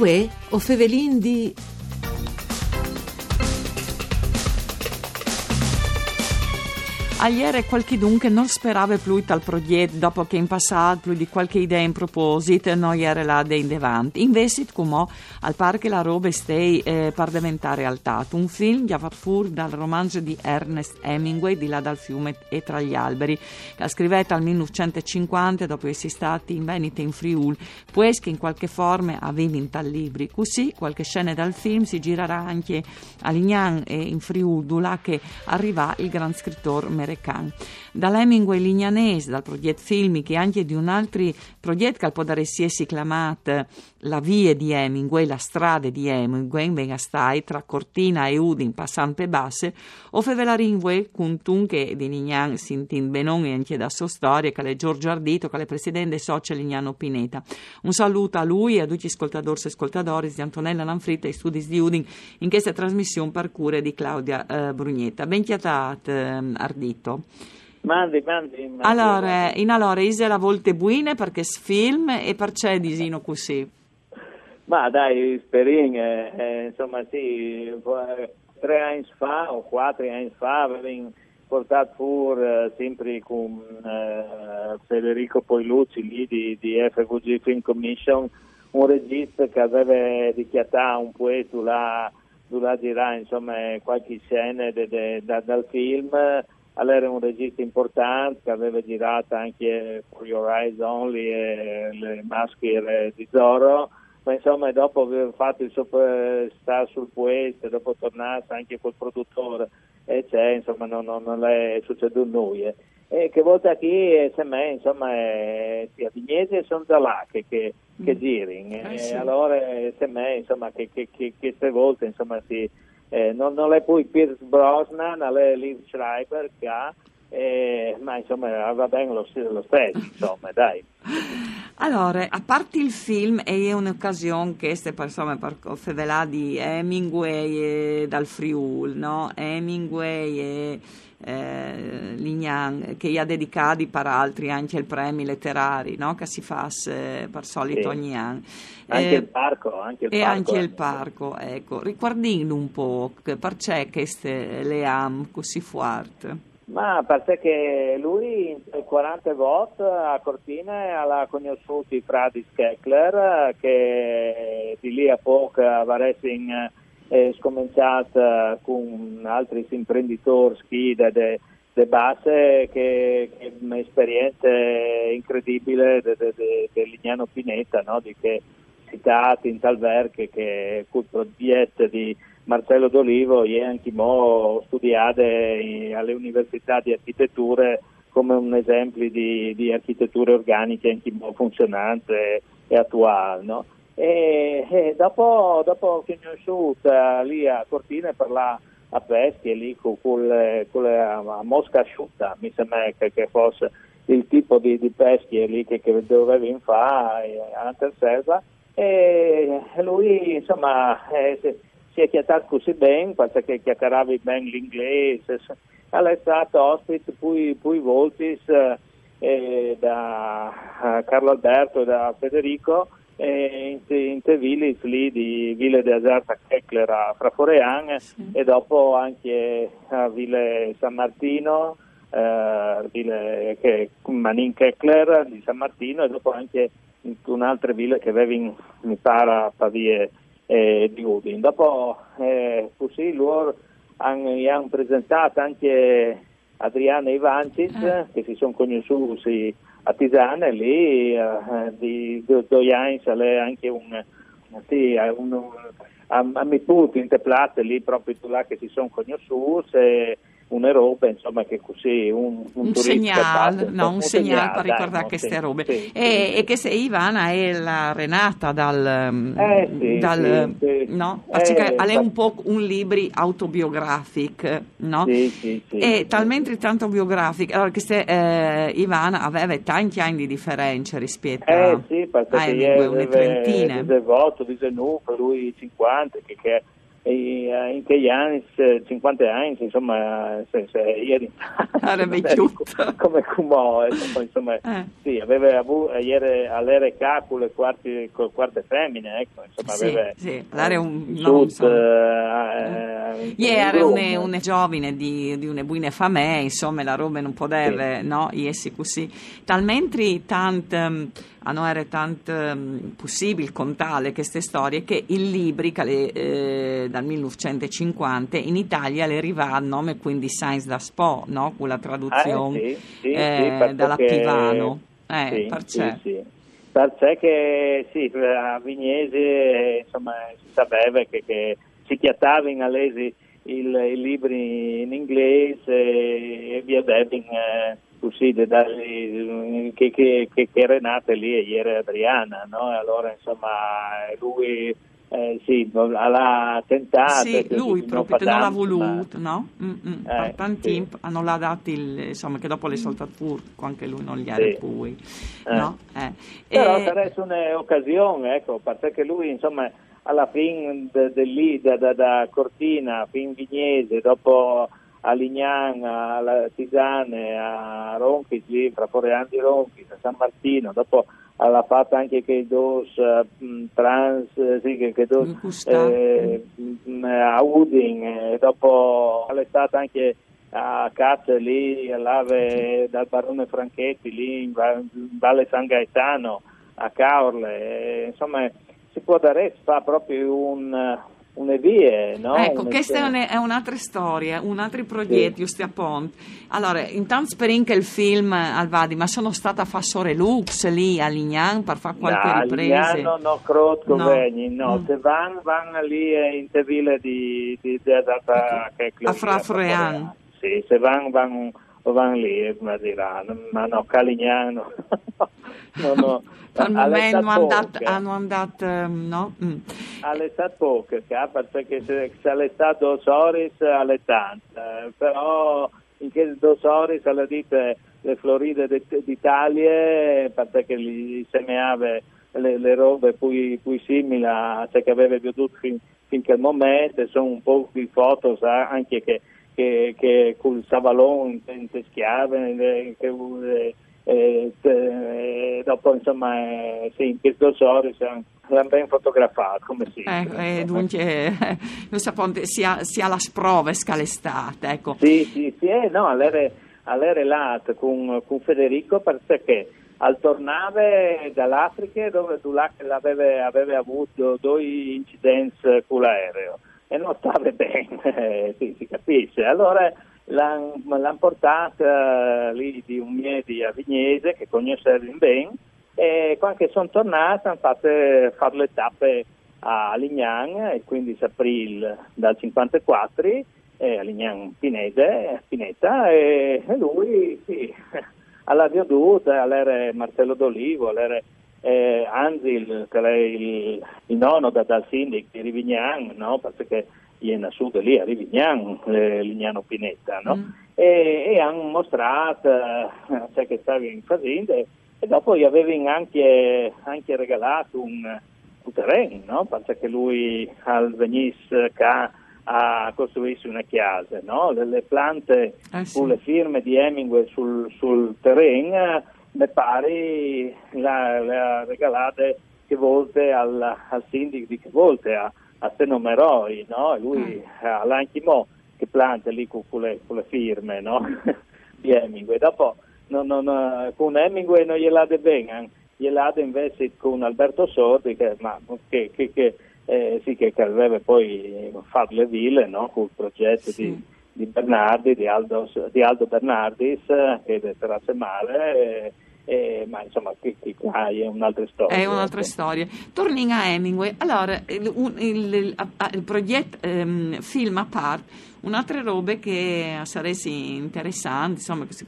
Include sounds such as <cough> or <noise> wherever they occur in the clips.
Uè, o fevelin di Ieri qualchidun che non sperava più tal progetto dopo che in passato più di qualche idea in proposito non era là dei davanti. Invece, come al parco la roba stei eh, diventare realtà. Un film che fatto fuori dal romanzo di Ernest Hemingway di là dal fiume e tra gli alberi, ha scritto al 1950 dopo essere stati in Veneto e in Friuli, pues che in qualche forma aveva in tal libri. Così qualche scena dal film si girerà anche a Lignan e in Friuli, là che arriva il gran scrittore americano americano. Dall'Hemingway lignanese, dal progetto filmico e anche di un altro progetto che può dare essi chiamato La via di Hemingway, la strada di Hemingway, venga stai tra Cortina e Udin, passante basse, o fevela ringue con tun che di Lignan sintin benon e anche da sua storia, che è Giorgio Ardito, che è presidente socio Lignano Pineta. Un saluto a lui e a tutti gli ascoltatori e ascoltatori di Antonella Lanfritta e studi di Udin in questa trasmissione per cure di Claudia eh, Brugnetta. Ben chiatat, eh, Ardito scritto. Mandi, mandi, mandi. Allora, in allora, Ise la volte buine perché sfilm e perché disino così? Ma dai, Sperin, eh, eh, insomma sì, eh, tre anni fa o quattro anni fa avevo portato fuori eh, sempre con eh, Federico Poilucci lì di, di FVG Film Commission un regista che aveva dichiarato un po' sulla, sulla girare insomma qualche scena de, de, da, dal film allora era un regista importante che aveva girato anche For Your Eyes Only e le maschere di Zorro, ma insomma dopo aver fatto il superstar sul puesto, dopo tornasse anche col produttore, e c'è, insomma non, non, non è succeduto nulla. E che volta qui, se me, insomma, è, sì, a Vignese sono da là che, che, che mm. giri, eh, sì. allora se me, insomma, che, che, che, che queste volte, insomma, si eh, non, non, è poi Pierce Brosnan, è Liv Schreiber che ha, eh, ma insomma va bene lo, lo stesso, insomma, dai. Allora, a parte il film, è un'occasione che queste persone per fevelà di Hemingway e dal Friul, no? Hemingway e eh, Lignan, che ha dedicato per altri anche il premi letterari, no? Che si fa per solito sì. ogni anno. Anche eh, il parco, anche il e parco. anche il parco, ecco. Riguardino un po', perché queste le am così forti? Ma perché lui in 40 volte a Cortina ha conosciuto i frati Scheckler che di lì a poco avrebbero eh, scominciato con altri imprenditori de, de, de base che, che un'esperienza incredibile del Lignano Pineta, no? di che citati in tal verche che col progetto di Marcello D'Olivo e anche mo studiate alle università di architetture come un esempio di, di architetture organiche anche mo funzionante e attuale. No? E, e, dopo, dopo che ne ho uscita lì a Cortina per la a pesche lì con, con, con la mosca asciutta, mi sembra che, che fosse il tipo di, di pesche lì che, che dovevi fare a Terselva e lui insomma eh, si è chiatato così bene perché chiacchierava bene l'inglese è stato ospite poi, poi voltis eh, da Carlo Alberto e da Federico eh, in, in te ville lì di Ville de Azarta Keckler a Fraforean sì. e dopo anche a Ville San Martino eh, Ville che, Manin Keckler di San Martino e dopo anche in un'altra villa che aveva in, mi pare a Pavie eh, di Udin. Dopo eh, così loro hanno, presentato anche Adriana Ivancis eh. che si sono conosciuti a Tisane lì eh, di Dojains è anche un, sì, un, un a, a Miput in Teplate lì proprio là che si sono conosciuti una roba insomma che così un, un, un segnale, no, un, un segnale per ricordare queste sì, robe. sì, e, sì, e, che se Ivana è la Renata dal, eh, dal no? eh, è un po' un libro autobiografico no? e talmente tanto biografico allora che se eh, Ivana aveva tanti anni di differenza rispetto eh, a, sì, perché a Hemingway, una trentina. 19, 19, lui 50 che, che e eh, in quegli anni, 50 anni, insomma, se, se ieri. <laughs> Chiuso come Cumò, insomma, eh. sì, aveva avuto ieri all'RK con le con quarte femmine, ecco, insomma, sì, aveva sì, l'area un, sud, eh, eh, era un, un giovane di, di una buona famiglia, insomma, la roba non poteva, sì. no, essi così, talmente tanto a non era tanto um, possibile contare queste storie che il libri che le, eh, dal 1950 in Italia le arriva a nome quindi Science da Spo, no? con la traduzione ah, eh, sì, sì, eh, sì, dalla Pivano. Eh, perché? Perché che sì, a Vignese insomma, si sapeva che, che si chiattava in alesi i libri in inglese e via Debbing eh, così, che, che, che, che, era nata lì e ieri Adriana, no? allora insomma lui eh, sì, l'ha tentato. Sì, lui proprio non, l'ha voluto, no? Mm-hmm. Eh, sì. hanno l'ha dato il, insomma, che dopo le soltate furco, anche lui non gli era sì. poi, eh. no? Eh. Però e... un'occasione, ecco, perché lui, insomma, alla fine de, de lì, da, da, da Cortina, fin Vignese, dopo a Lignan, a Tisane, a Ronchi, lì, fra Foreandi Ronchi, a San Martino, dopo l'ha fatto anche che dos uh, trans, sì, che, che dos, eh, a Udin, e dopo stato anche a Cazzo lì, all'Ave dal barone Franchetti, lì in Valle San Gaetano, a Caorle, e, insomma si può dare, fa proprio un une vie, no? Ecco, questa è, è, un'altra storia, un altro progetto, sì. appunto. Allora, intanto sperinca il film al Vadi, ma sono stata a Fassore Lux lì a Lignan per fare qualche no, ripresa? No, no, crotto no. Vegni, no. Mm. Se vanno, vanno lì in Tevile di, di, di, di, ecco. a Frafrean. Sì, se vanno, vanno van lì, ma diranno, ma no, Calignano, <laughs> no, no. Al momento hanno andato, hanno andato no? Mm. All'estate poche, perché se, se all'estate dos ore alle tante, però in che dos ore alle dite le Floride d'Italia, perché li semeava le, le robe più, simili a ciò che aveva veduto fin, fin quel momento, sono un po' di foto anche che che, che col savalone in schiave, che, eh, eh, dopo insomma eh, sì, in questo storia l'hanno ben fotografato come si eh, dunque eh, <laughs> sia, sia la sprove scalestate ecco. sì sì sì eh, no all'era là con, con Federico perché al tornare dall'Africa dove tu aveva, aveva avuto due incidenti con l'aereo e non stava bene, <laughs> sì, si capisce. Allora l'hanno, l'hanno portata lì di un miedi a Vignese che conosceva bene e quando sono tornata hanno fatto fare le tappe a Lignan il 15 aprile dal 54 eh, a Lignan Pinede, Pineta e, lui sì, <laughs> alla veduta, all'era Marcello D'Olivo, all'era eh, Anzil, che è il, il nonno da, dal sindaco di Rivignan, no? perché è nasciuto lì a Rivignan, eh, Lignano Pinetta, no? mm. e, e, hanno mostrato eh, che stava in fazenda e dopo gli avevano anche, anche regalato un, un terreno, no? perché lui al venisse qua a costruirsi una chiesa, no? le, le, piante eh sì. le firme di Hemingway sul, sul terreno mi pare la, la regalate che volte al, al sindaco di che volte a, a Stenomeroi, no? lui mm. mo che planta lì con, con, le, con le, firme no? <laughs> di Hemingway. Dopo no, no, con Hemingway non gliela de bene, gliela invece con Alberto Sordi che, ma, che, che, che eh, sì, che aveva poi fatto le ville no? con il progetto sì. di di Bernardi, di Aldo, di Aldo Bernardis, che è terrazze male. Eh, ma insomma qui, qui, è un'altra storia. È un'altra storia. Torning a Hemingway, allora il, il, il, il progetto um, film a parte, un'altra roba che sarebbe interessante, insomma, che si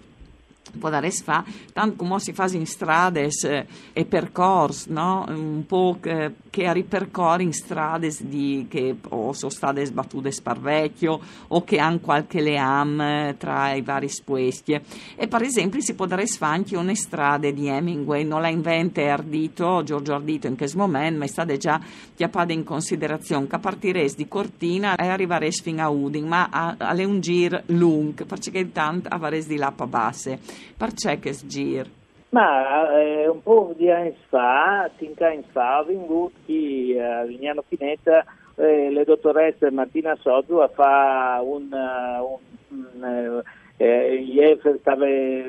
può dare fa, tanto come si fa in strade eh, e percorsi, no? un po' che, che ripercorri in strade di, che o sono state sbattute sparvecchio o che hanno qualche leam tra i vari spuesti. E per esempio si può dare fa anche una strada di Hemingway, non la inventa Ardito, Giorgio Ardito in questo momento, ma è stata già chiappata in considerazione che partire di Cortina e arrivare fino a Udin, ma alle un gir lungo, perché intanto avere di lappa basse. Perché che sgir? Ma eh, un po' di anni fa, cinque anni fa, ho venuto qui a Vignano Pineta eh, le dottoresse Martina Sozzu a fare un, un, un eh, ieri stava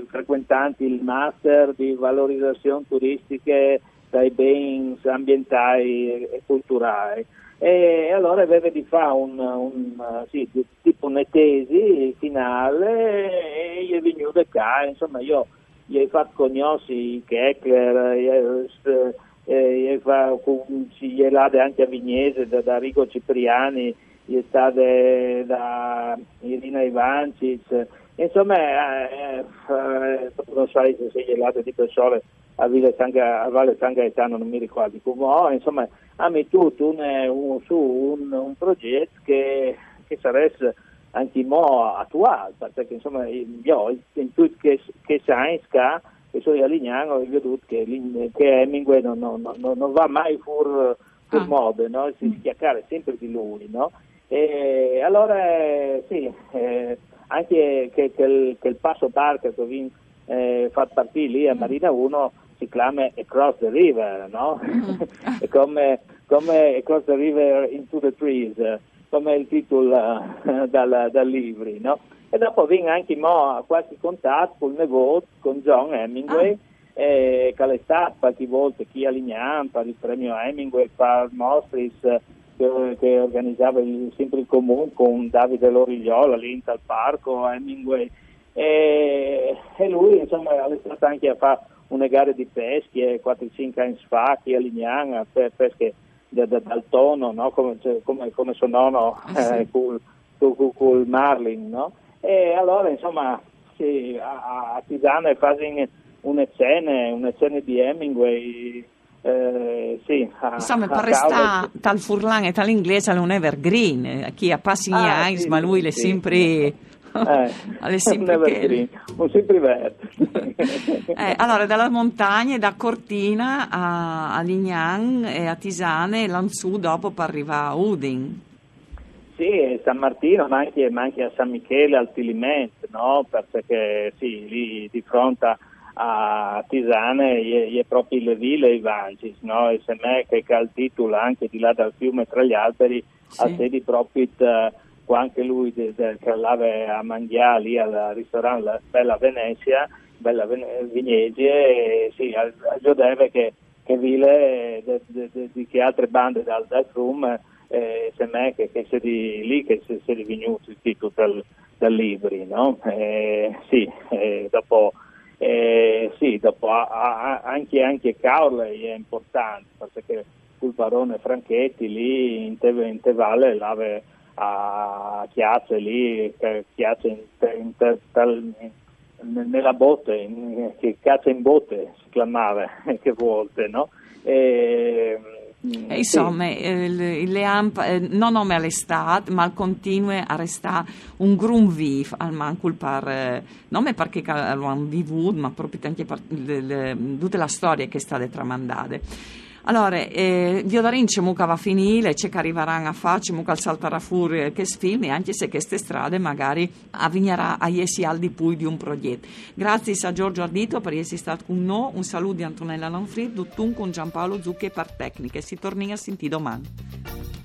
frequentando il master di valorizzazione turistica dai beni ambientali e culturali e allora aveva di fare un, un, sì, tipo una tesi finale e gli è venuto qua, insomma io gli ho fatto conoscere Keckler, gli ho fatto gli anche a Vignese da, da Rico Cipriani, gli è stato da Irina Ivancic, insomma eh, eh, non so se gli è di persone a, Sanga, a Valle San Gaetano, non mi ricordo come, ho, insomma, ha tutto un, un, su un, un progetto che, che sarebbe anche mo attuale, perché insomma io in tutto che, che science che sono a Lignano ho veduto che, che Hemingway non, non, non, non, va mai fuori ah. modo, no? si mm. schiaccare sempre di lui. No? E allora sì, eh, anche che, che, il, che, il, passo barca che ho eh, fatto partire lì a mm. Marina 1 si chiama Across the River, no? Mm. <laughs> come, come Across the River into the Trees, come il titolo uh, dal, dal libro, no? E dopo vengo anche mo a qualche contatto con il nevoto, con John Hemingway, ah. eh, che è stato qualche volta chi a Lignam per il premio Hemingway, per Mostris, che, che, organizzava il, sempre il comune con Davide Lorigliola lì in tal parco, Hemingway, e, e lui insomma è stato anche a fare una gara di pesche 4-5 anni fa qui a Lignana, per pesche da, da, dal tono, no? come, cioè, come, come suo nonno ah, eh, col, col, col, Marlin. No? E allora insomma sì, a, a Tisana fanno una scena, una scena di Hemingway eh, sì, a, Insomma, per restare tal furlan e tal inglese un evergreen, chi ha passi ah, sì, ma lui sì, le sempre... Eh, alle sempre un sempre verde. eh, allora, dalla montagna, da Cortina a, a Lignan e a Tisane e Lanzù dopo per arrivare a Udin. Sì, San Martino, ma anche, ma anche a San Michele, al Tiliment, no? Perché sì, lì di fronte a Tisane è proprio le ville e i Vangis, no? E se me che ha il titolo anche di là dal fiume tra gli alberi, sì. a sedi proprio anche lui de, de, andava a mangiare lì al ristorante Bella Venezia, Bella Ven- Vignesi, e sì, aggiungeva che, che Vile di che altre bande dal, dal Room eh, se me che, che di lì che si è venuto il titolo del libro, no? Eh, sì, eh, dopo, eh, sì, dopo a, a, anche, anche Caorley è importante perché il barone Franchetti lì in, te, in l'aveva a Chiazze lì, Chiazze in, in, in, nella botte, che caccia in botte si chiamava <laughs> che volte, no? E, mm, e insomma, sì. il, il Leamp eh, non nome all'estate, ma continua a restare un grum viv al mancul par, eh, non perché lo hanno vivuto, ma proprio anche per le, le, tutta la storia che sta tramandata. Allora, eh, Diodarin c'è muca va a finire, c'è che arriveranno a fare, c'è muca al saltare fuori che sfilmi, anche se queste strade magari avvignerà a essi al di più di un progetto. Grazie a Giorgio Ardito per essere stato con noi, un saluto di Antonella Lanfrid, tuttun con Giampaolo Zucche per tecniche, si torna a sentire domani.